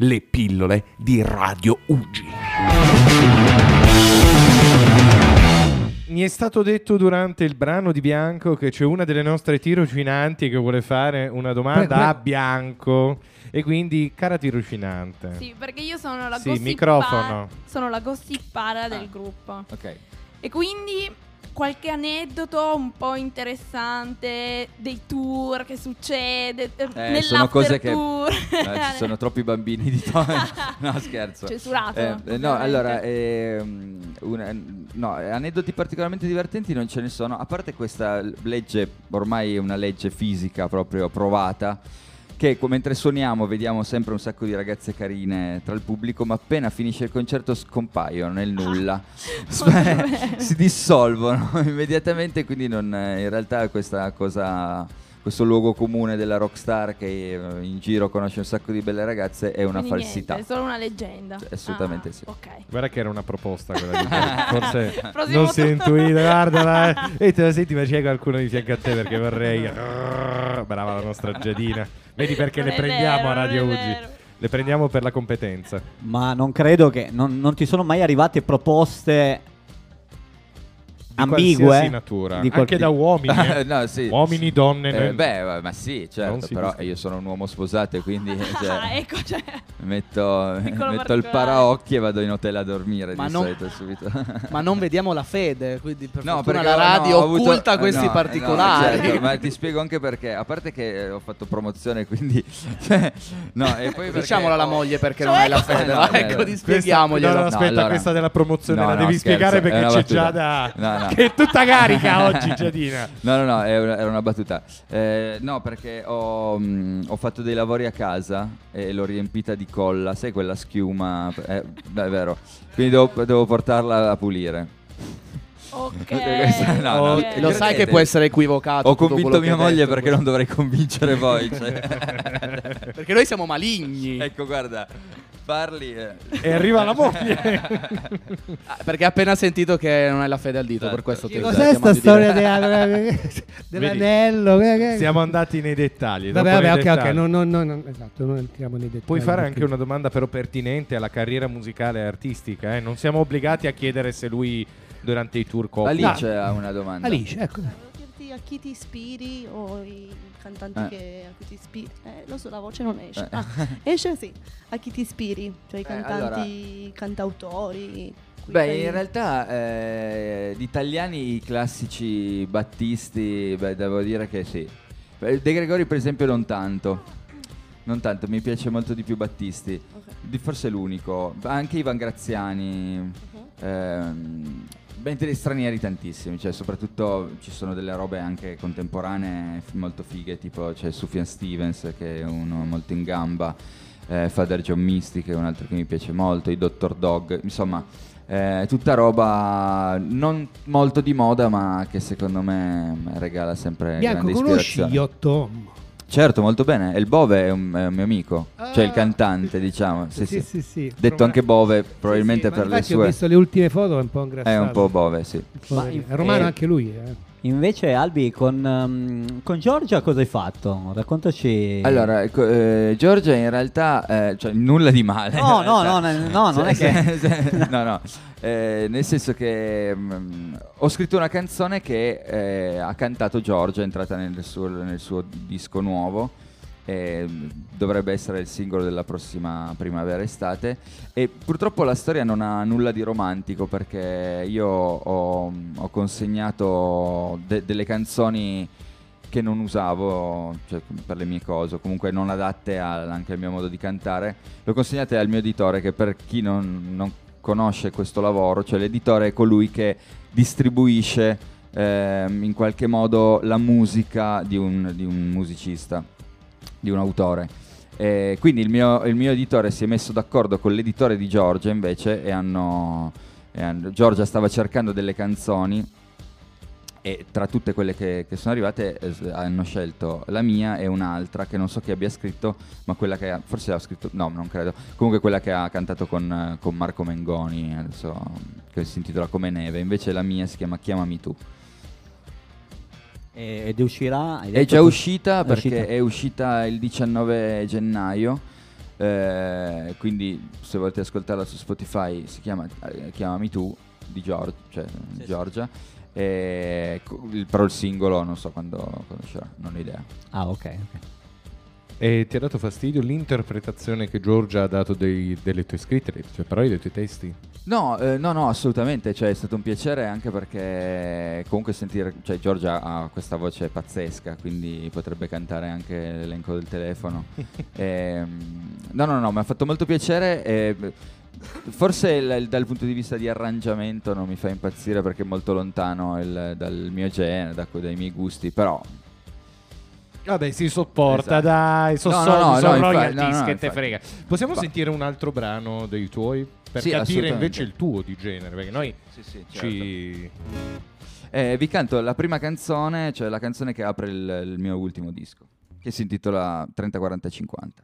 le pillole di Radio Ugi. Mi è stato detto durante il brano di Bianco che c'è una delle nostre tirocinanti che vuole fare una domanda Beh, beh. a Bianco. E quindi, cara tirocinante, Sì, perché io sono la Sì, gossip microfono. Sono la gossipara del Ah. gruppo. Ok. E quindi qualche aneddoto un po' interessante dei tour che succede eh, Eh, sono cose che-. Eh, ci sono troppi bambini di Tony. no, scherzo. Censurato. Eh, eh, no, allora, ehm, una- no, aneddoti particolarmente divertenti non ce ne sono, a parte questa legge, ormai è una legge fisica proprio provata, che mentre suoniamo vediamo sempre un sacco di ragazze carine tra il pubblico, ma appena finisce il concerto scompaiono nel nulla, Sp- si dissolvono immediatamente, quindi non, eh, in realtà questa cosa... Questo luogo comune della rockstar che eh, in giro conosce un sacco di belle ragazze è una Quindi falsità. niente, è solo una leggenda. Sì, assolutamente Ah, sì. Ok. guarda che era una proposta quella di Forse non si è intuita, guardala. eh. E te la senti, ma c'è qualcuno di fianco a te perché vorrei. Brava la nostra Giadina. Vedi perché Non le prendiamo vero, a Radio Ugi. Le prendiamo per la competenza. Ma non credo che. Non, non ti sono mai arrivate proposte ambigue? natura. Di Anche qualche- da uomini. eh. no, sì. Uomini, donne. Eh, nel- beh, ma sì, certo, però discute. io sono un uomo sposato e quindi cioè, Ah, ecco, cioè, metto, metto il paraocchi e vado in hotel a dormire Ma di non- solito subito. Ma non vediamo la fede, quindi per No, fortuna perché la radio no, ho avuto- occulta eh, questi no, particolari. no, certo, ma ti spiego anche perché. A parte che eh, ho fatto promozione, quindi. cioè, no, e poi Diciamola alla ho- moglie perché Cioè, non hai la cosa- fede, No, no, ecco, no. ti spieghiamoglielo. no, no, aspetta, questa della promozione No, la no, devi spiegare perché c'è già da. No. Che è tutta carica oggi, Giadina. No, no, no, è una- era una battuta. Eh, no, perché ho, mh, ho fatto dei lavori a casa e l'ho riempita di colla, sai quella schiuma? Eh, è vero. Quindi devo, devo portarla a pulire. ok. Questa- no, no, ok. Lo sai che può essere equivocato. Ho convinto mia moglie detto, perché non dovrei convincere voi. cioè. Perché noi siamo maligni. ecco, guarda, parli. eh. E arriva la moglie. Ah, Perché ha appena sentito che non hai la fede al dito, Esatto. per questo ti Che cos'è sta storia della- dell'anello? Che- Siamo andati nei dettagli. Vabbè, vabbè, nei ok, ok, dettagli. no, no, no, no, esatto, non entriamo nei dettagli. Puoi fare anche una domanda però pertinente alla carriera musicale e artistica. eh? Non siamo obbligati a chiedere se lui durante i tour copia. Alice ha una domanda. Alice, ecco. A chi ti ispiri o i cantanti Eh. che a cui ti ispiri. Eh, lo so, la voce non esce. Eh. Ah, esce sì. A chi ti ispiri? Cioè i Eh, cantanti, cantautori. cui Beh, in realtà eh, di italiani i classici Battisti, beh, devo dire che sì. De Gregori per esempio non tanto. Non tanto, mi piace molto di più Battisti. Ok. Di forse l'unico. Anche Ivan Graziani. Mhm. Ehm, mentre stranieri tantissimi, cioè soprattutto ci sono delle robe anche contemporanee molto fighe, tipo c'è Sufjan Stevens che è uno molto in gamba, eh, Father John Misty che è un altro che mi piace molto, i Dr. Dog, insomma eh, tutta roba non molto di moda ma che secondo me regala sempre Bianco, grande conosci ispirazione. Yottom? Certo, molto bene, e il Bove è un, è un mio amico, cioè il Ah. cantante diciamo, sì, Sì, sì. sì, sì. Detto anche Bove probabilmente Sì, sì, ma per le infatti ho sue... visto le ultime foto, è un po' ingrassato. È un po' Bove, sì. Ma È romano eh, anche lui, eh. Invece, Albi, con, ehm, con Giorgia cosa hai fatto? Raccontaci. Allora, ecco, eh, Giorgia in realtà, eh, cioè nulla di male. No, no, no, ne- no, non è che- no, no, eh, nel senso che mm, ho scritto una canzone che eh, ha cantato Giorgia, è entrata nel suo, nel suo disco nuovo. E, mm, dovrebbe essere il singolo della prossima primavera-estate. E purtroppo la storia non ha nulla di romantico perché io ho, ho consegnato de- delle canzoni che non usavo cioè, per le mie cose, o comunque non adatte al- anche al mio modo di cantare. Le ho consegnate al mio editore che per chi non, non conosce questo lavoro, cioè l'editore è colui che distribuisce ehm, in qualche modo la musica di un, di un musicista, di un autore. E quindi il mio, il mio editore si è messo d'accordo con l'editore di Giorgia invece e hanno, e hanno- Giorgia stava cercando delle canzoni e tra tutte quelle che, che sono arrivate eh, hanno scelto la mia e un'altra che non so chi abbia scritto, ma quella che ha, forse ha scritto, no non credo, comunque quella che ha cantato con, eh, con Marco Mengoni, adesso, che si intitola Come Neve, invece la mia si chiama Chiamami tu. E- Ed uscirà. È già uscita perché uscita. è uscita il 19 gennaio Eh, quindi se volete ascoltarla su Spotify si chiama eh, Chiamami tu di Giorgia, cioè, Giorgia. E co- il- però il singolo non so quando, quando uscirà, non ho idea. Ah, ok. ok. E ti ha dato fastidio l'interpretazione che Giorgia ha dato dei- delle tue scritte, delle tue parole, dei tuoi testi? No, eh, no, no, assolutamente, cioè, è stato un piacere anche perché comunque sentire, cioè Giorgia ha questa voce pazzesca, quindi potrebbe cantare anche l'elenco del telefono. Ehm, no, no, no, mi ha fatto molto piacere e forse il- dal punto di vista di arrangiamento non mi fa impazzire perché è molto lontano il- dal mio genere, da- dai miei gusti, però Vabbè, si sopporta, Esatto. dai, sono No, no, soldi, no, sono no, royalties, no, no, che te frega. Possiamo Va- sentire un altro brano dei tuoi? Per Sì, capire invece il tuo di genere, perché noi sì, sì, ci... Eh, vi canto la prima canzone, cioè la canzone che apre il, il mio ultimo disco, che si intitola 30, 40, 50.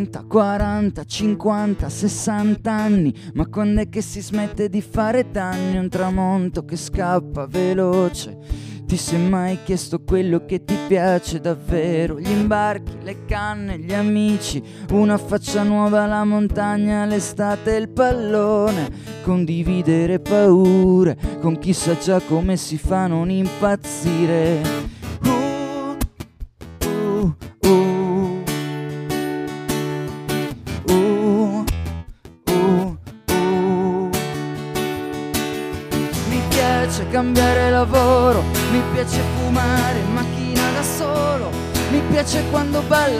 30, 40, 50, 60 anni, ma quando è che si smette di fare danni? Un tramonto che scappa veloce. Ti sei mai chiesto quello che ti piace davvero? Gli imbarchi, le canne, gli amici, una faccia nuova, la montagna, l'estate, il pallone. Condividere paure con chi sa già come si fa a non impazzire.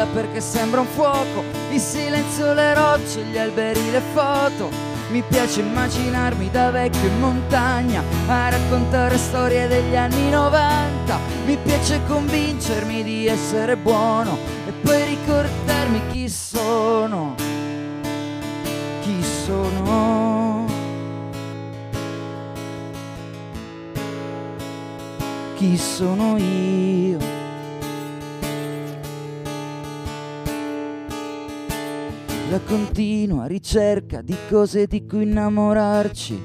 Balla perché sembra un fuoco, il silenzio, le rocce, gli alberi, le foto. Mi piace immaginarmi da vecchio in montagna a raccontare storie degli anni 90. Mi piace convincermi di essere buono e poi ricordarmi chi sono chi sono. Chi sono io? La continua ricerca di cose di cui innamorarci.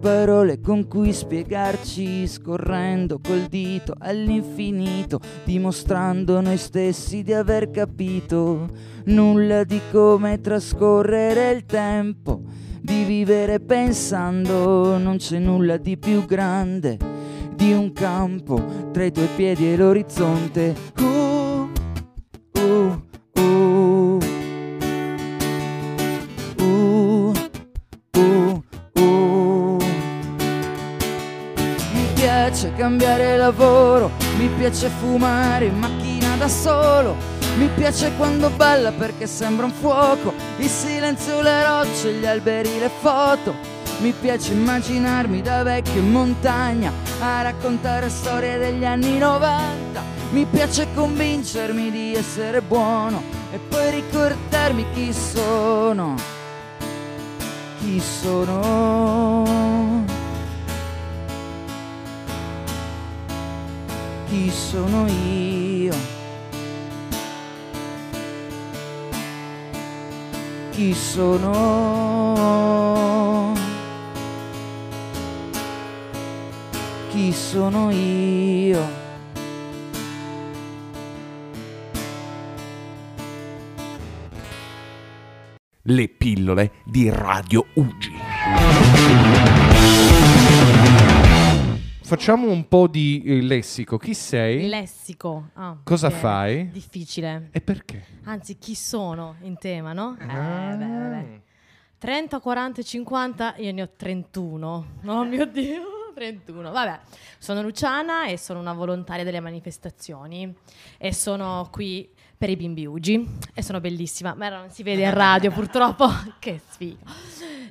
Parole con cui spiegarci, scorrendo col dito all'infinito, dimostrando noi stessi di aver capito nulla di come trascorrere il tempo, di vivere pensando non c'è nulla di più grande di un campo tra i tuoi piedi e l'orizzonte. Uh, lavoro, mi piace fumare in macchina da solo, mi piace quando balla perché sembra un fuoco, il silenzio, le rocce, gli alberi, le foto. Mi piace immaginarmi da vecchio in montagna a raccontare storie degli anni 90. Mi piace convincermi di essere buono e poi ricordarmi chi sono. Chi sono? Chi sono io? Chi sono? Chi sono io? Le pillole di Radio Ugi. Facciamo un po' di eh, lessico. Chi sei? Lessico. Ah, Cosa ok. fai? Difficile. E perché? Anzi, chi sono in tema, no? Eh, Ah. beh, beh. 30, 40, 50, io ne ho 31. Oh mio Dio, 31. Vabbè, sono Luciana e sono una volontaria delle manifestazioni e sono qui per i bimbi Ugi e sono bellissima, ma non si vede a radio purtroppo. che sfiga.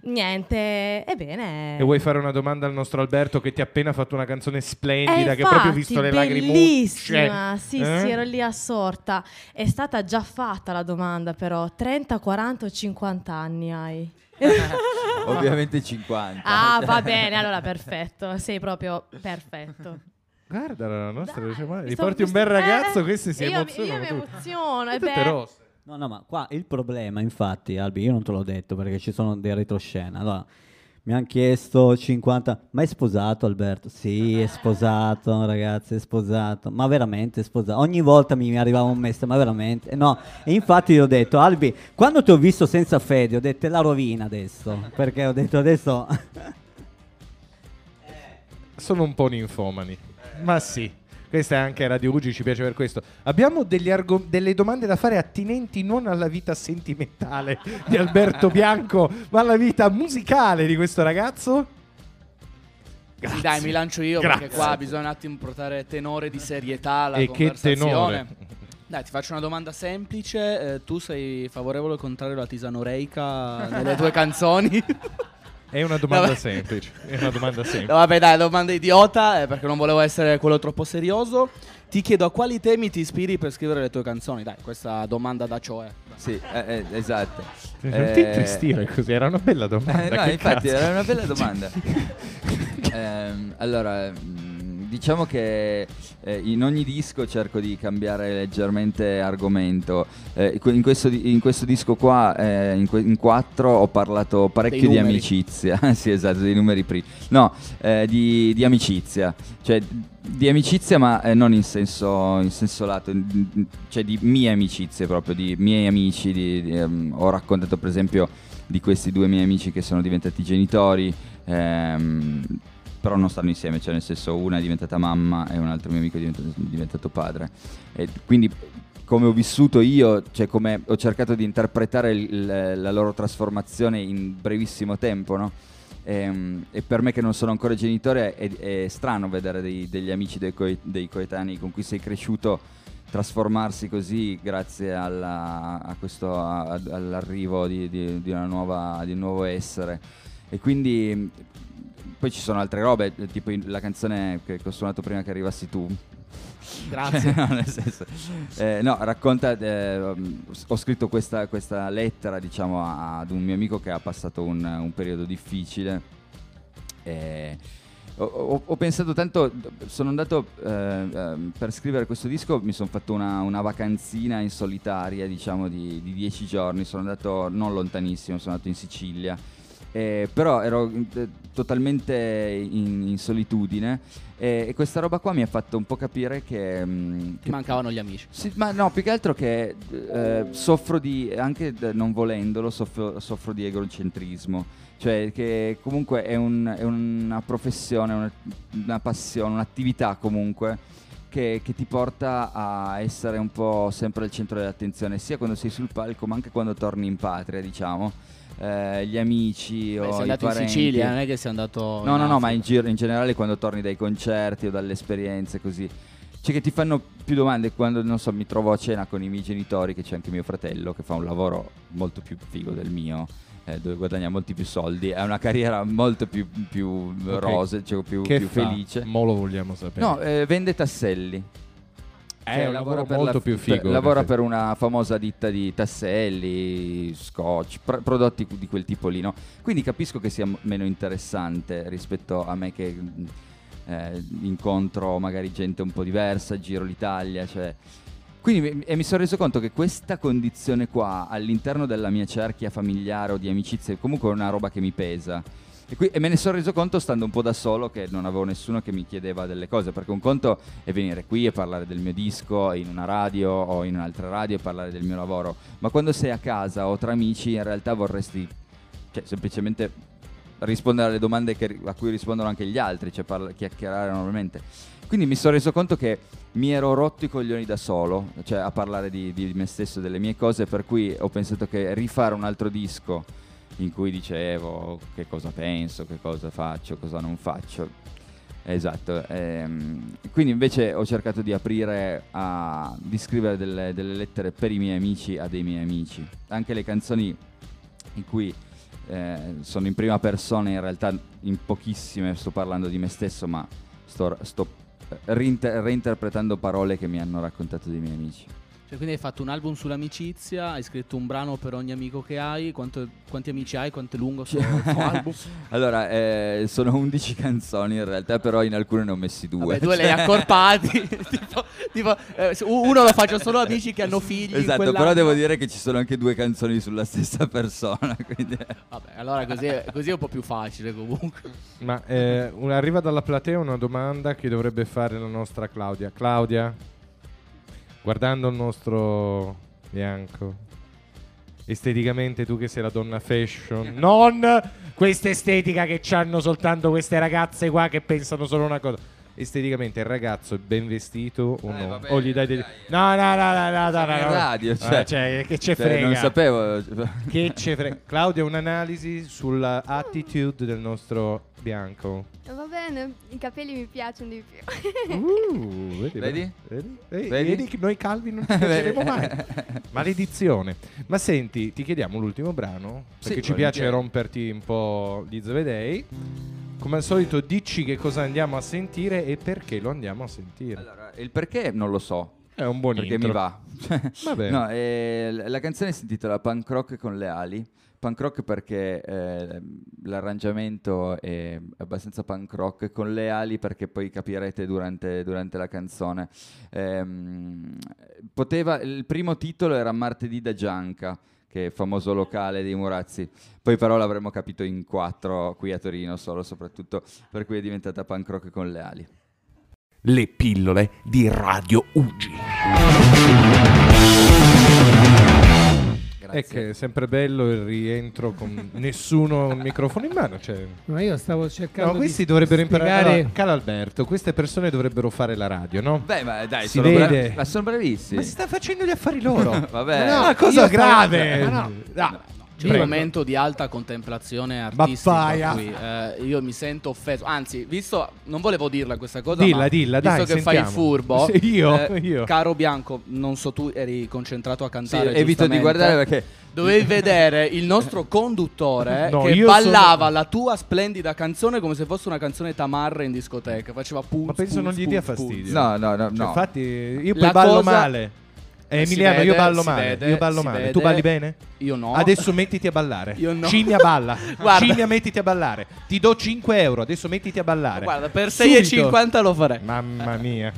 Niente, ebbene. E vuoi fare una domanda al nostro Alberto che ti ha appena fatto una canzone Eh, splendida, che ha proprio infatti, visto le lacrimucce? Bellissima, sì, Eh? sì, ero lì assorta. È stata già fatta la domanda, però. 30, 40 o 50 anni hai? ovviamente 50. Ah, Cioè, va bene, allora perfetto. Sei proprio perfetto. Guarda la nostra Dai, Lucia Mare, mi Gli sto- porti mi un bel sto- ragazzo, eh, questi si io mi- emozionano. io mi tutti. emoziono, è rosse. No, no, ma qua il problema, infatti, Albi, io non te l'ho detto perché ci sono dei retroscena. Allora, mi hanno chiesto 50. Ma è sposato Alberto? Sì, è sposato, ragazzi, è sposato. Ma veramente è sposato. Ogni volta mi arrivava un messaggio, ma veramente? Eh, No, e infatti gli ho detto, Albi, quando ti ho visto senza fede, ho detto, è la rovina adesso. Perché ho detto, adesso... Sono un po' ninfomani. Ma sì. Questa è anche Radio Ugi, ci piace per questo. Abbiamo degli argo- delle domande da fare attinenti non alla vita sentimentale di Alberto Bianco, ma alla vita musicale di questo ragazzo. Sì, dai, mi lancio io Grazie. perché qua bisogna un attimo portare tenore di serietà alla E che conversazione. tenore. Dai, ti faccio una domanda semplice. eh, tu sei favorevole o contrario alla tisanoreica nelle tue canzoni? È una domanda Vabbè. semplice. È una domanda semplice. No, vabbè, dai, domanda idiota, eh, perché non volevo essere quello troppo serioso. Ti chiedo a quali temi ti ispiri per scrivere le tue canzoni? Dai, questa domanda da cioè. Sì, eh, eh, esatto. Non ti Eh, intristire così, era una bella domanda. Eh, no, che infatti cazzo. era una bella domanda. Ehm, allora, mh, diciamo che eh, in ogni disco cerco di cambiare leggermente argomento. Eh, in, questo, in questo disco qua, eh, in, que- in quattro, ho parlato parecchio di amicizia. sì, esatto, dei numeri primi. No, eh, di, di amicizia. Cioè, di amicizia, ma eh, non in senso, in senso lato, in- cioè di mie amicizie proprio, di miei amici. di- di, ehm, ho raccontato, per esempio, di questi due miei amici che sono diventati genitori. ehm, però non stanno insieme, cioè nel senso una è diventata mamma e un altro mio amico è diventato, diventato padre. E quindi come ho vissuto io, cioè come ho cercato di interpretare il- la loro trasformazione in brevissimo tempo, no? Ehm, E, per me che non sono ancora genitore è, è strano vedere dei- degli amici dei, coe- dei coetanei con cui sei cresciuto trasformarsi così grazie alla- a questo, a- all'arrivo di, di- di nuova, di un nuovo essere. E quindi poi ci sono altre robe, eh, tipo la canzone che ho suonato prima che arrivassi tu. Grazie. No, nel senso, eh, no, racconta, eh, um, ho scritto questa, questa lettera diciamo ad un mio amico che ha passato un, un periodo difficile. E ho, ho- ho pensato tanto, sono andato eh, ehm, per scrivere questo disco, mi sono fatto una, una vacanzina in solitaria diciamo di, di dieci giorni, sono andato non lontanissimo, sono andato in Sicilia. Eh, però ero eh, totalmente in, in solitudine e, e questa roba qua mi ha fatto un po' capire che, mm, Ti che mancavano gli amici. sì, ma no, più che altro che eh, soffro di, anche d- non volendolo, soffro, soffro di egocentrismo. Cioè che comunque è, un- è una professione, una, una passione, un'attività comunque che, che ti porta a essere un po' sempre al centro dell'attenzione, sia quando sei sul palco ma anche quando torni in patria, diciamo. Eh, gli amici Beh, o sei i andato in parenti. Sicilia, non è che sei andato. No, in no, no, ma in, giro- in generale quando torni dai concerti o dalle esperienze così. Cioè che ti fanno più domande quando, non so, mi trovo a cena con i miei genitori, che c'è anche mio fratello che fa un lavoro molto più figo del mio, eh, dove guadagna molti più soldi, ha una carriera molto più, più Ok. rose, cioè più, più felice. Mo lo vogliamo sapere. No, eh, vende tasselli. è Cioè, un lavora lavoro per molto la- più per- figo. lavora perché- per una famosa ditta di tasselli, scotch, pr- prodotti di quel tipo lì, no? Quindi capisco che sia m- meno interessante rispetto a me che eh, incontro magari gente un po' diversa, giro l'Italia, cioè... Quindi mi- sono reso conto che questa condizione qua all'interno della mia cerchia familiare o di amicizie comunque è una roba che mi pesa. E, qui- e me ne sono reso conto stando un po' da solo che non avevo nessuno che mi chiedeva delle cose, perché un conto è venire qui e parlare del mio disco in una radio o in un'altra radio e parlare del mio lavoro, ma quando sei a casa o tra amici in realtà vorresti cioè, semplicemente rispondere alle domande che- a cui rispondono anche gli altri, cioè parla- chiacchierare normalmente. Quindi mi sono reso conto che mi ero rotto i coglioni da solo, cioè a parlare di, di me stesso, delle mie cose, per cui ho pensato che rifare un altro disco in cui dicevo che cosa penso, che cosa faccio, cosa non faccio. Esatto, ehm, quindi invece ho cercato di aprire a di scrivere delle, delle lettere per i miei amici a dei miei amici. Anche le canzoni in cui eh, sono in prima persona, in realtà in pochissime sto parlando di me stesso, ma sto, sto reinter- reinterpretando parole che mi hanno raccontato dei miei amici. Cioè, quindi hai fatto un album sull'amicizia, hai scritto un brano per ogni amico che hai. Quanto- quanti amici hai? Quanto è lungo sto album? Allora, eh, sono 11 canzoni in realtà, però in alcune ne ho messi due. Vabbè, due li hai accorpati. tipo, tipo, eh, uno lo faccio solo amici che hanno figli. Esatto, però quell'anno. devo dire che ci sono anche due canzoni sulla stessa persona. Quindi... Vabbè, allora così è, così è un po' più facile comunque. Ma eh, un- arriva dalla platea una domanda che dovrebbe fare la nostra Claudia. Claudia, guardando il nostro bianco, esteticamente tu che sei la donna fashion, non questa estetica che hanno soltanto queste ragazze qua che pensano solo una cosa. Esteticamente il ragazzo è ben vestito o no? vabbè, o gli dai dai. No, no, no, no, no, no, no, no. radio, Ah, cioè. cioè, che ce Cioè, frega. non sapevo. Che ce frega. Claudia, un'analisi sulla attitude del nostro bianco. Va bene, i capelli mi piacciono di più. Uh, vedi, Vedi? Vedi? Vedi? Vedi? Che noi calvi non ci piaceremo mai. Maledizione. Ma senti, ti chiediamo l'ultimo brano, perché Sì, ci piace romperti un po' gli zvedei. Come al solito, dici che cosa andiamo a sentire e perché lo andiamo a sentire. Allora, il perché non lo so. È un buon Perché intro. mi va. Vabbè. No, eh, la canzone si intitola Punk Rock con le ali. Punk rock perché eh, l'arrangiamento è abbastanza punk rock, con le ali perché poi capirete durante, durante la canzone. Ehm, poteva, il primo titolo era Martedì da Gianca, che è famoso locale dei Murazzi. Poi però l'avremmo capito in quattro qui a Torino solo, soprattutto per cui è diventata punk rock con le ali. Le pillole di Radio Ugi. È che è sempre bello il rientro con nessuno un microfono in mano. Cioè. Ma io stavo cercando No, questi di dovrebbero imparare. spiegare- Allora, caro Alberto, queste persone dovrebbero fare la radio, no? Beh, ma dai, Si sono, bra- vede. ma sono bravissimi. Ma si sta facendo gli affari loro. Vabbè. Ma no, io cosa stavo- grave. Ma no. Ah, C'è un momento di alta contemplazione artistica qui. Eh, io mi sento offeso. Anzi, visto, non volevo dirla questa cosa, Dilla, ma dilla, visto dai, che fai il sentiamo. furbo, Sì, io, eh, io. caro Bianco, non so tu eri concentrato a Sì, cantare. evito di guardare perché Dovevi vedere il nostro conduttore No, che ballava sono- la tua splendida canzone come se fosse una canzone tamarra in discoteca. Faceva puz, Ma penso puz, non gli dia fastidio. No, no, no, Cioè, no. Infatti, io poi La ballo cosa- male. Eh, Eh, Emiliano, io vede, ballo si male. vede, io ballo male. vede. Tu balli bene? Io no. Adesso mettiti a ballare. Io no. Cimmia balla. Guarda. Cimmia, mettiti a ballare. Ti do 5 euro. Adesso mettiti a ballare. Guarda, per Subito. 6,50 lo farei. Mamma mia.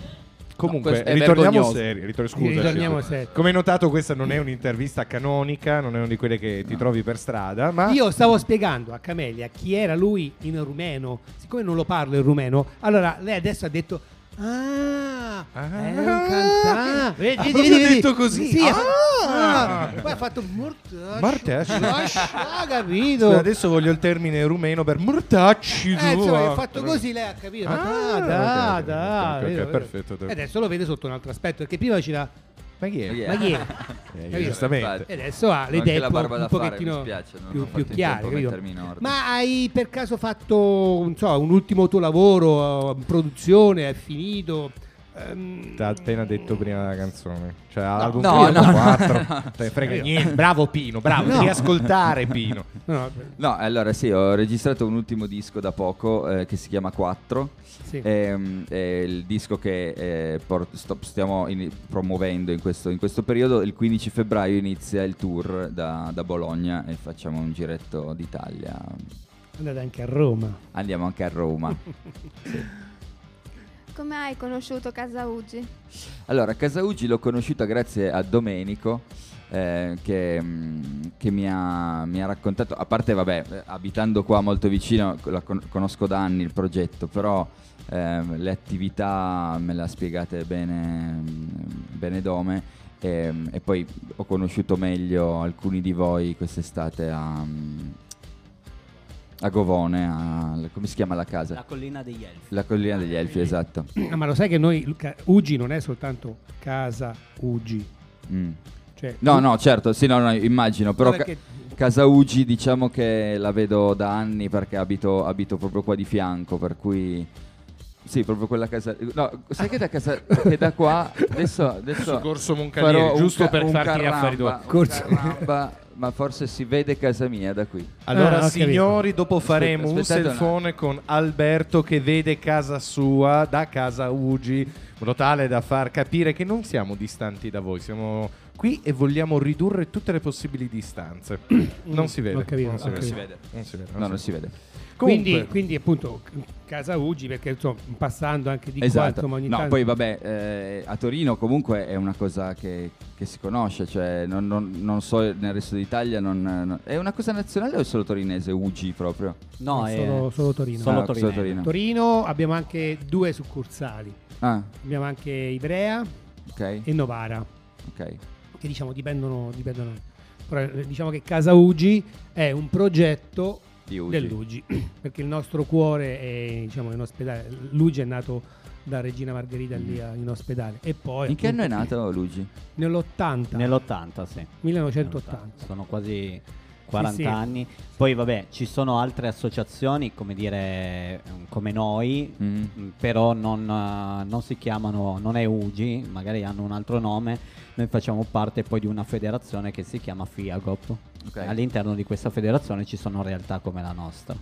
Comunque, è ritorniamo seri. Ritor-. Ritorniamo seri. Come hai notato, questa non è un'intervista canonica, non è una di quelle che ti trovi per strada. Ma Io stavo spiegando a Camelia chi era lui in rumeno, siccome non lo parlo in rumeno, allora lei adesso ha detto Ah, Ah. è un cantante. Vedi, Ha vedi, vedi, vedi. detto così. Sì, ha Ah. ah. Poi ha fatto mortaccio. Mortaccio. Ah, capito. Scusa, adesso voglio il termine rumeno per mortacci. Eh, insomma, ah. ha fatto così, lei ha capito. ha Ah, Ah, da, da, ok, ok, vedo, vedo. perfetto. E adesso lo vede sotto un altro aspetto, perché prima ci da... Ma chi è? Ma chi è? Ma chi è? Eh, Capito? giustamente. E adesso ha le Anche idee la un da fare, pochettino mi spiace, non ho più, fatto più in chiare. tempo a capito? mettermi in ordine. Ma hai per caso fatto non so, un ultimo tuo lavoro in produzione? È finito? Ehm, Ti ha appena detto prima della canzone. Cioè, album no, prima no. 4. Cioè, frega niente. Bravo Pino, bravo. No. Devi ascoltare Pino. no, No, allora sì, ho registrato un ultimo disco da poco eh, che si chiama 4. sì. Ehm, è il disco che eh, por- sto- stiamo in- promuovendo in questo, in questo periodo. Il 15 febbraio inizia il tour da, da Bologna e facciamo un giretto d'Italia. Andate anche a Roma. Andiamo anche a Roma. Come hai conosciuto Casa Uggi? Allora, Casaugi l'ho conosciuta grazie a Domenico. eh, che, mm, che mi, ha, mi ha raccontato, a parte vabbè, eh, abitando qua molto vicino, la con- conosco da anni il progetto, però ehm, le attività me le ha spiegate bene, mm, bene Dome e, e poi ho conosciuto meglio alcuni di voi quest'estate a, mm, a Govone, a- come si chiama la casa? La collina degli elfi. La collina degli Elfi, esatto. Ah, ma lo sai che noi, Ugi non è soltanto casa Ugi. Mm. Cioè, No, no, certo, sì, no, no, immagino, però No, ca- Casa Ugi diciamo che la vedo da anni perché abito, abito proprio qua di fianco, per cui Sì, proprio quella casa. No, sai che da casa. che da qua. Adesso. adesso Su Corso Moncalieri, giusto ca- per farti gli affari tuoi. Corso- carramba, ma forse si vede casa mia da qui. Allora, Ah, signori, dopo faremo un aspettate un selfone con Alberto che vede casa sua da casa Ugi, in modo tale da far capire che non siamo distanti da voi, siamo qui e vogliamo ridurre tutte le possibili distanze. Non si vede. Capito, non si vede. capito. Non si vede. No, non si vede. Quindi, quindi appunto casa Ugi perché insomma passando anche di qua Esatto. insomma ogni no, tanto poi vabbè, eh, a Torino comunque è una cosa che, che si conosce, cioè non, non- non so nel resto d'Italia, non, non- è una cosa nazionale o è solo torinese, UG proprio? No, è solo, solo Torino. solo Ah, Torino. Torino. Torino abbiamo anche due succursali. Ah, Abbiamo anche Ivrea ok, e Novara, ok. Che diciamo dipendono, dipendono. Però, eh, diciamo che Casa Ugi è un progetto Di UG. dell'Ugi, perché il nostro cuore è diciamo, in ospedale. L'Ugi è nato da Regina Margherita lì a- in ospedale. E poi In che anno è nato Luigi? Nell'80. Nell'80, sì. 1980. Sono quasi 40 Sì, sì. anni. Poi vabbè, ci sono altre associazioni, come dire, come noi, Mm. mm, però non, eh, non si chiamano, non è UGI, magari hanno un altro nome. Noi facciamo parte poi di una federazione che si chiama FIAGOP. Ok. All'interno di questa federazione ci sono realtà come la nostra.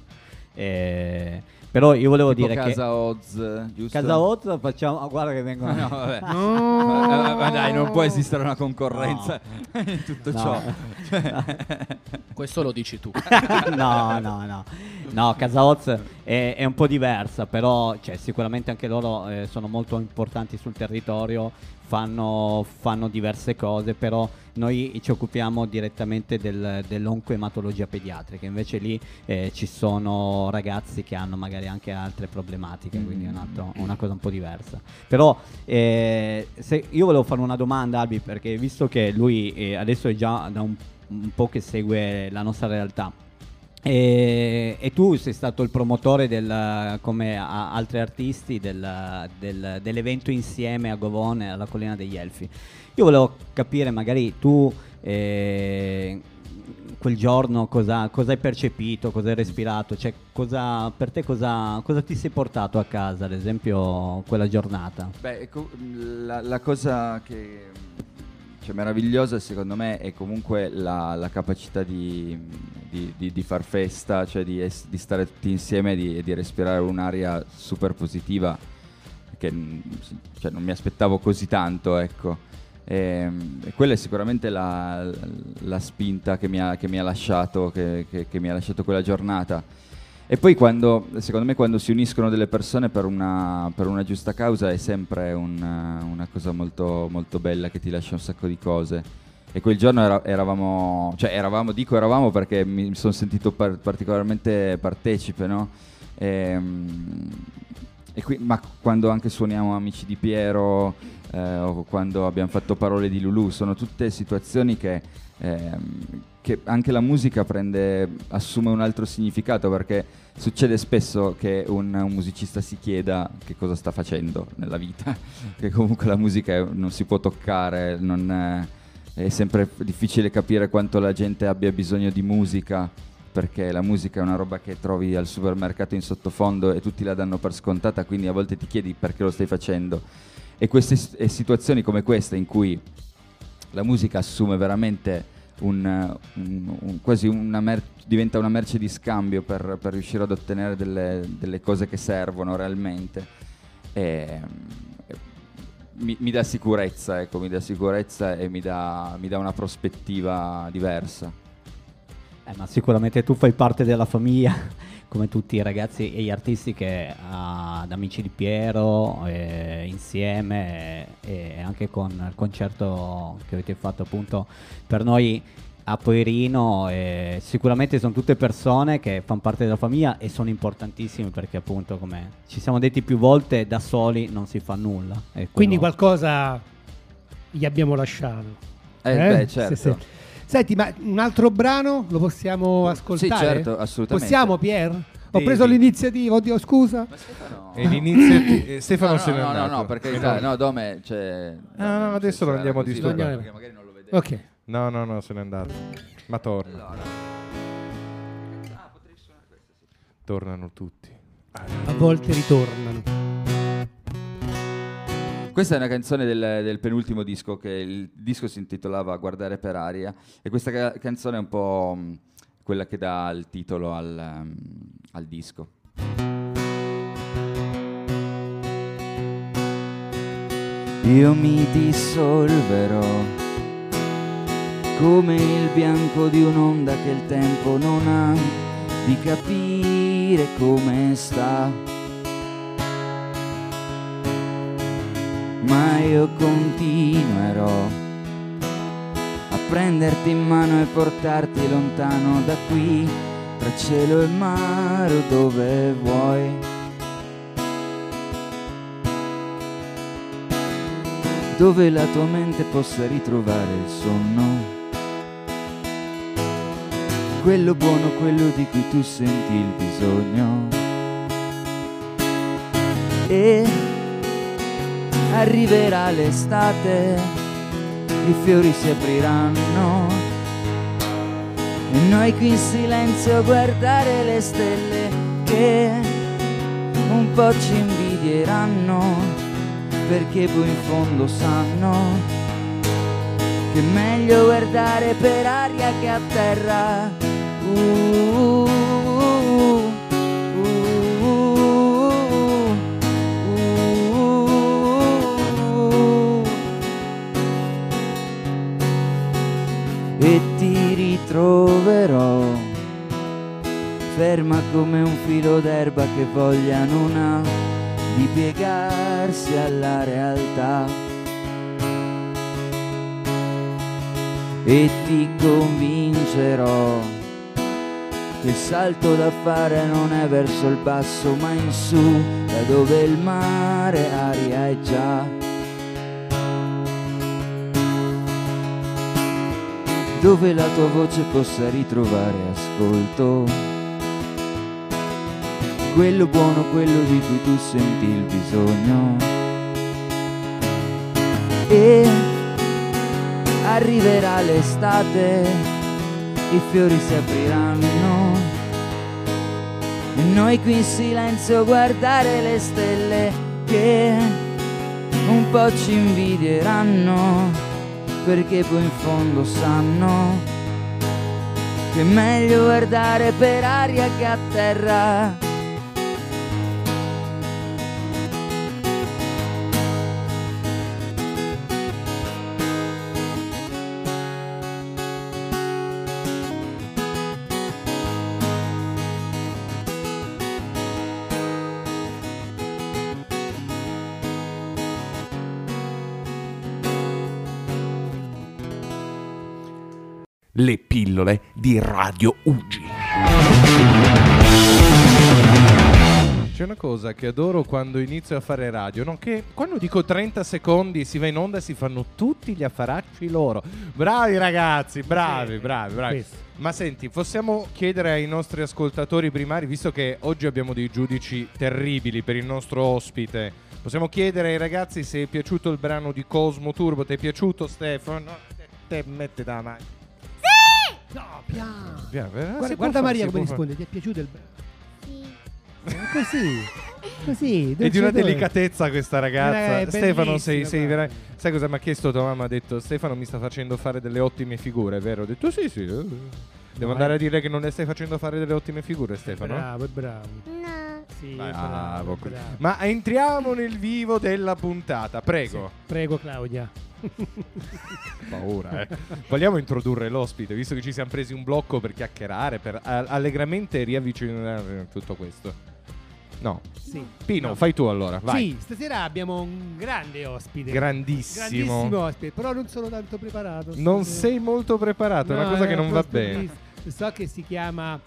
Eh, però io volevo Tipo dire Casa che Oz, giusto? Casa Oz facciamo, ah, guarda che vengono No, vabbè. No. Ma, ma dai, non può esistere una concorrenza in tutto No. ciò. Questo lo dici tu. no, no, no. No, Casa Oz è, è un po' diversa, però cioè, sicuramente anche loro eh, sono molto importanti sul territorio, fanno, fanno diverse cose, però noi ci occupiamo direttamente del, dell'oncoematologia pediatrica, invece lì eh, ci sono ragazzi che hanno magari anche altre problematiche, quindi è un altro- una cosa un po' diversa. Però eh, se- io volevo fare una domanda, Albi, perché visto che lui eh, adesso è già da un un po' che segue la nostra realtà. E, e tu sei stato il promotore del, come altri artisti del- del- dell'evento insieme a Govone alla Collina degli Elfi. Io volevo capire magari tu eh, quel giorno cosa, cosa hai percepito, cosa hai respirato, cioè cosa, per te cosa, cosa ti sei portato a casa, ad esempio quella giornata. Beh, la, la cosa che cioè, meravigliosa secondo me è comunque la, la capacità di, di- di- di far festa, cioè di, es- stare tutti insieme e di, respirare un'aria super positiva che mm, cioè, non mi aspettavo così tanto, ecco. E, e quella è sicuramente la, la spinta che mi ha, che mi ha lasciato, che- che- che mi ha lasciato quella giornata. E poi quando, secondo me, quando si uniscono delle persone per una, per una giusta causa è sempre un, eh, una cosa molto, molto bella che ti lascia un sacco di cose. E quel giorno era- eravamo, cioè eravamo, dico eravamo perché mi sono sentito par- particolarmente partecipe, no? Ehm, e qui- ma quando anche suoniamo Amici di Piero eh, o quando abbiamo fatto Parole di Lulu, sono tutte situazioni che, ehm, che anche la musica prende, assume un altro significato perché succede spesso che un, un musicista si chieda che cosa sta facendo nella vita, che comunque la musica è- non si può toccare, è, è sempre difficile capire quanto la gente abbia bisogno di musica perché la musica è una roba che trovi al supermercato in sottofondo e tutti la danno per scontata, quindi a volte ti chiedi perché lo stai facendo. E queste e situazioni come questa in cui la musica assume veramente un, un- un- quasi una mer- diventa una merce di scambio per, per riuscire ad ottenere delle, delle cose che servono realmente. E, mi, mi dà sicurezza, ecco, mi dà sicurezza e mi dà, mi dà una prospettiva diversa. Eh, ma sicuramente tu fai parte della famiglia, come tutti i ragazzi e gli artisti che ah, ad Amici di Piero, eh, insieme e, e anche con il concerto che avete fatto appunto per noi a Poirino. eh, sicuramente sono tutte persone che fanno parte della famiglia e sono importantissime perché appunto come ci siamo detti più volte, da soli non si fa nulla. Quindi qualcosa gli abbiamo lasciato. Eh, beh, certo. Sì, sì. Senti, ma un altro brano lo possiamo ascoltare? certo, assolutamente. Possiamo, Pier? Ho preso l'iniziativa, oddio, scusa. E l'inizio eh, Stefano no, se n'è no, no, andato. no, per Eh, carità, no. no, Dome, cioè... Ah, no, adesso lo andiamo a disturbare. perché magari non lo vedevo. Ok. No, no, no, se n'è andato. Ma torna. Ah, Tornano tutti. A volte ritornano. Questa è una canzone del, del penultimo disco, che il disco si intitolava Guardare per aria e questa ca- canzone è un po' mh, quella che dà il titolo al, um, al disco. Io mi dissolverò come il bianco di un'onda che il tempo non ha di capire come sta. Ma io continuerò prenderti in mano e portarti lontano da qui, tra cielo e mare dove vuoi. Dove la tua mente possa ritrovare il sonno quello buono, quello di cui tu senti il bisogno. E arriverà l'estate, i fiori si apriranno e noi qui in silenzio guardare le stelle che un po' ci invidieranno perché poi in fondo sanno che è meglio guardare per aria che a terra. Uh, uh, uh, filo d'erba che voglia non ha di piegarsi alla realtà. E ti convincerò che il salto da fare non è verso il basso ma in su da dove il mare aria è già. Dove la tua voce possa ritrovare ascolto quello buono quello di cui tu senti il bisogno e arriverà l'estate, i fiori si apriranno e noi qui in silenzio guardare le stelle che un po' ci invidieranno perché poi in fondo sanno che è meglio guardare per aria che a terra. Di Radio Ugi. C'è una cosa che adoro quando inizio a fare radio, no? che quando dico 30 secondi si va in onda e si fanno tutti gli affaracci loro. Bravi ragazzi, bravi, bravi, bravi. questo. Ma senti, possiamo chiedere ai nostri ascoltatori primari, visto che oggi abbiamo dei giudici terribili per il nostro ospite, possiamo chiedere ai ragazzi se è piaciuto il brano di Cosmo Turbo, ti è piaciuto Stefano? Te, te mette da mano. No, piano. Piano, eh, Guarda, guarda fare, Maria come risponde, ti è piaciuto il brano? È Così, così. È di una delicatezza questa ragazza. Eh, Stefano, sei, sei vera- Sai cosa mi ha chiesto tua mamma? Ha detto: Stefano mi sta facendo fare delle ottime figure, vero? Ho detto: Sì, sì. eh. Devo No, andare eh. a dire che non le stai facendo fare delle ottime figure, Stefano? bravo, è bravo. No. Sì, bravo, bravo. bravo. Ma entriamo nel vivo della puntata, prego. Prego Claudia. Paura, eh. Vogliamo introdurre l'ospite, visto che ci siamo presi un blocco per chiacchierare, per allegramente riavvicinare tutto questo. No. Sì. Pino, No. fai tu allora, vai. Sì, stasera abbiamo un grande ospite. Grandissimo. Grandissimo ospite, però non sono tanto preparato. Non sei molto preparato, è una No, cosa che non va bene. So che si chiama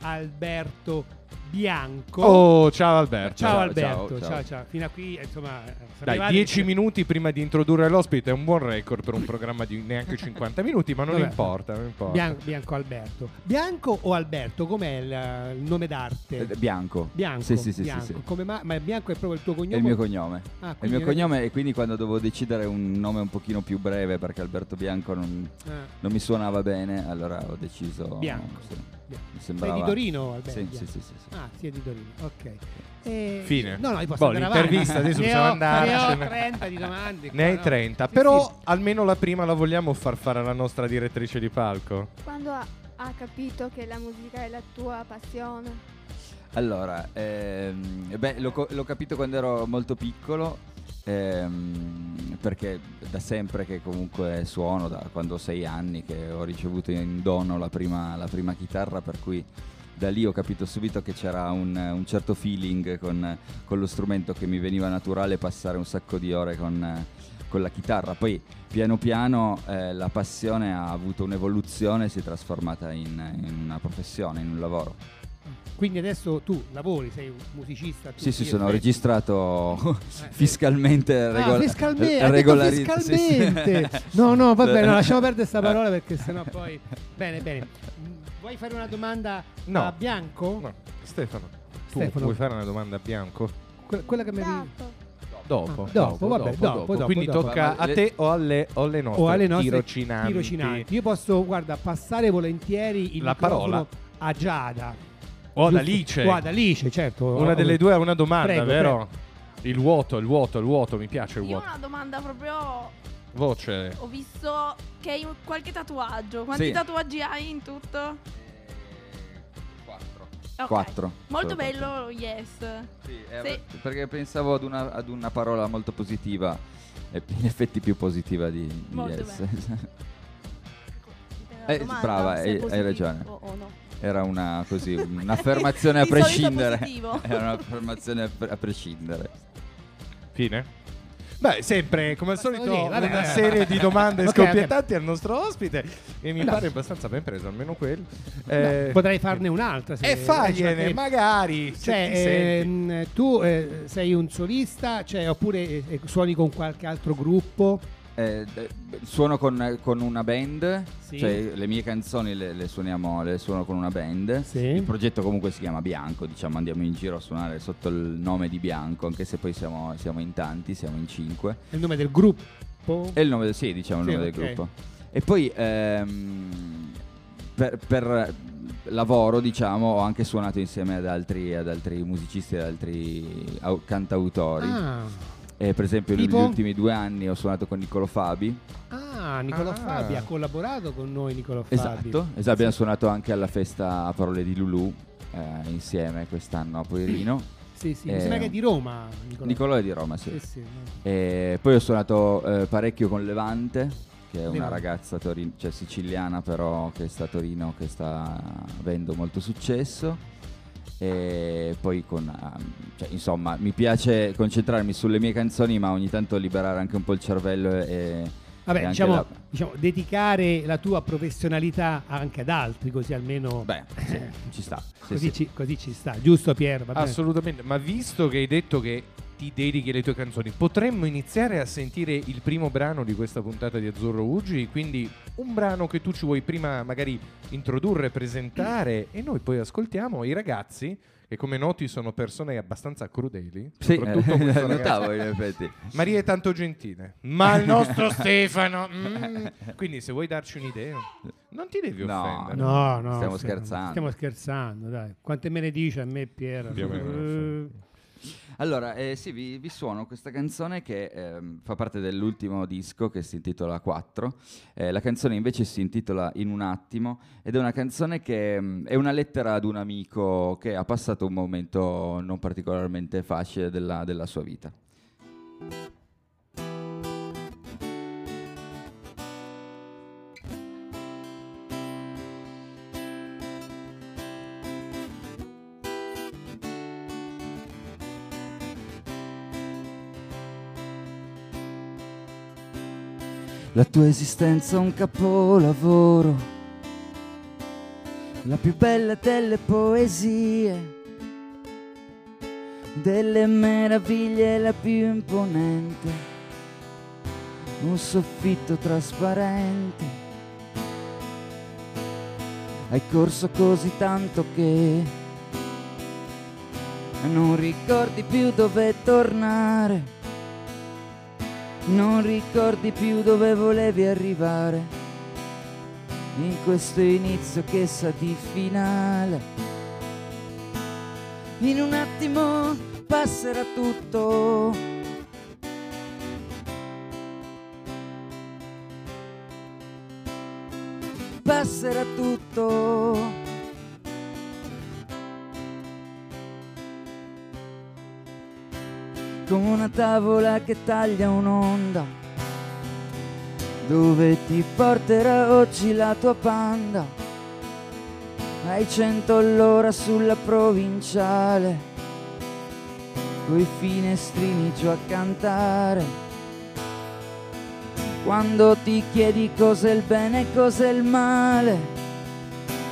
Alberto Bianco. Oh, ciao Alberto. Ciao, Ciao, Alberto, ciao, ciao, ciao. ciao. Fino a qui, insomma, Dai, arrivati- 10 minuti prima di introdurre l'ospite è un buon record per un programma di neanche 50 minuti, ma non Vabbè. importa, non importa. Bian- Bianco Alberto. Bianco o Alberto? Com'è il, il nome d'arte? Eh, Bianco. Bianco. Sì, sì, sì, sì, Bianco. sì. Come ma, ma Bianco è proprio il tuo cognome? È il mio cognome. Ah, È il mio cognome e quindi quando dovevo decidere un nome un pochino più breve perché Alberto Bianco non, Ah, non mi suonava bene, allora ho deciso... Bianco. sì, Mi Sei sembrava... di Torino, Alberto? Sì, sì, sì, sì, sì. Ah, sì, è di Torino, ok. E- Fine. No, no, io posso Boh, andare avanti. l'intervista, adesso ne possiamo ho, andarcene. Ne ho 30 di domande. Ne hai qua, no? 30, Sì, però sì. almeno la prima la vogliamo far fare alla nostra direttrice di palco. Quando ha, ha capito che la musica è la tua passione? Allora, ehm, beh, l'ho, l'ho capito quando ero molto piccolo, ehm, perché da sempre che comunque suono, da quando ho sei anni che ho ricevuto in dono la prima, la prima chitarra, per cui da lì ho capito subito che c'era un, un certo feeling con, con lo strumento che mi veniva naturale passare un sacco di ore con, con la chitarra. Poi piano piano eh, la passione ha avuto un'evoluzione e si è trasformata in- in una professione, in un lavoro. Quindi adesso tu lavori, sei un musicista. a Sì, sì, sono effetti. registrato Eh, fiscalmente Ah, regola- fiscalmente, regolari- sì, sì. fiscalmente. No, no, va bene, no, lasciamo perdere questa parola perché sennò poi... Bene, bene. Vuoi fare una domanda No. a Bianco? No, Stefano, tu Stefano. vuoi fare una domanda a Bianco? Que- quella che mi avevi... Dopo, Ah, dopo, vabbè, dopo, dopo, Quindi dopo. tocca a te o alle, o alle nostre, o alle nostre tirocinanti. tirocinanti. Io posso, guarda, passare volentieri il La microfono parola. a Giada. O ad? Alice. O ad Alice, certo. Una delle due ha una domanda, Prego, vero? Il vuoto, il vuoto, il vuoto, mi piace il Io ho vuoto. una domanda proprio. Voce. Ho visto che hai qualche tatuaggio. Quanti Sì. tatuaggi hai in tutto? Quattro. Ok. Quattro. Molto Solo bello, yes. Sì, eh, Sì. perché pensavo ad una, ad una parola molto positiva e in effetti più positiva di, di Molto yes. La Eh, domanda, brava, se è hai- hai positivo ragione. O, o no. Era una così, un'affermazione a prescindere. Era un'affermazione a, pre- a prescindere. Fine? Beh, sempre come al solito Così, vabbè, una vabbè. serie di domande Ok, scoppiettanti al nostro ospite e mi No. pare abbastanza ben preso, almeno quello. No, Eh, potrei farne un'altra. se- E fagliene, magari. se Cioè, ehm, tu eh, sei un solista, cioè, oppure eh, suoni con qualche altro gruppo? Eh, suono con, con una band, Sì. cioè le mie canzoni le, le suoniamo, le suono con una band. Sì. Il progetto comunque si chiama Bianco, diciamo andiamo in giro a suonare sotto il nome di Bianco, anche se poi siamo, siamo in tanti, siamo in cinque. È il nome del gruppo? È il nome, sì, diciamo il Sì, nome ok. del gruppo. E poi ehm, per, per lavoro, diciamo, ho anche suonato insieme ad altri, ad altri musicisti, ad altri au- cantautori. Ah, E per esempio Tipo? negli ultimi due anni ho suonato con Niccolo Fabi. ah Nicolò Ah. Fabi ha collaborato con noi Nicolò Fabi. Esatto, esatto, abbiamo suonato anche alla festa a Parole di Lulu eh, insieme quest'anno a Poirino. Sì, sì, Eh, mi sembra che è di Roma. Nicolò. Nicolò è di Roma, sì. Sì, sì, no. E poi ho suonato eh, parecchio con Levante, che è una Levante. ragazza torin- cioè siciliana però che sta a Torino, che sta avendo molto successo. E poi con, ehm, cioè, insomma, mi piace concentrarmi sulle mie canzoni, ma ogni tanto liberare anche un po' il cervello e, Vabbè, diciamo, la- diciamo, dedicare la tua professionalità anche ad altri, così almeno... Beh, sì, ci sta. sì, così, sì. Ci, così ci sta, giusto Pier? Assolutamente, ma visto che hai detto che ti dedichi alle tue canzoni, potremmo iniziare a sentire il primo brano di questa puntata di Azzurro Uggi, quindi un brano che tu ci vuoi prima magari introdurre, presentare e noi poi ascoltiamo i ragazzi che come noti sono persone abbastanza crudeli, Sì, soprattutto eh, notavo in effetti. Maria è tanto gentile, ma il nostro Stefano. mm. Quindi se vuoi darci un'idea, non ti devi No, offendere. No, no. Stiamo scherzando. Stiamo scherzando, dai. Quante me ne dice a me Pier? Più o meno, Eh, Allora, eh, sì, vi, vi suono questa canzone che ehm, fa parte dell'ultimo disco che si intitola 4. Eh, la canzone invece si intitola In un attimo ed è una canzone che mm, è una lettera ad un amico che ha passato un momento non particolarmente facile della, della sua vita. La tua esistenza un capolavoro, la più bella delle poesie, delle meraviglie la più imponente, un soffitto trasparente. Hai corso così tanto che non ricordi più dove tornare. Non ricordi più dove volevi arrivare in questo inizio che sa di finale. In un attimo passerà tutto. Passerà tutto. Come una tavola che taglia un'onda dove ti porterà oggi la tua panda. Ai cento all'ora sulla provinciale coi finestrini giù a cantare. Quando ti chiedi cos'è il bene e cos'è il male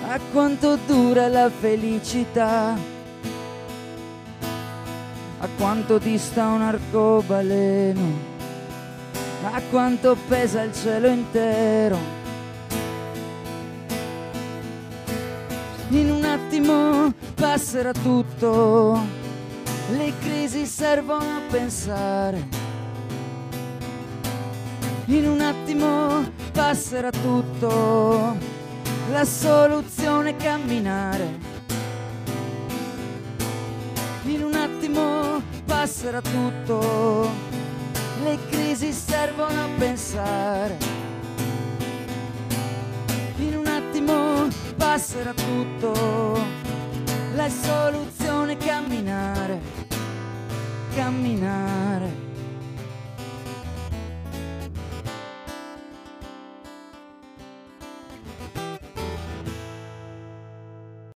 a quanto dura la felicità quanto dista un arcobaleno a quanto pesa il cielo intero. In un attimo passerà tutto, le crisi servono a pensare. In un attimo passerà tutto, la soluzione è camminare. In un attimo passerà tutto, le crisi servono a pensare. In un attimo passerà tutto, la soluzione è camminare, camminare.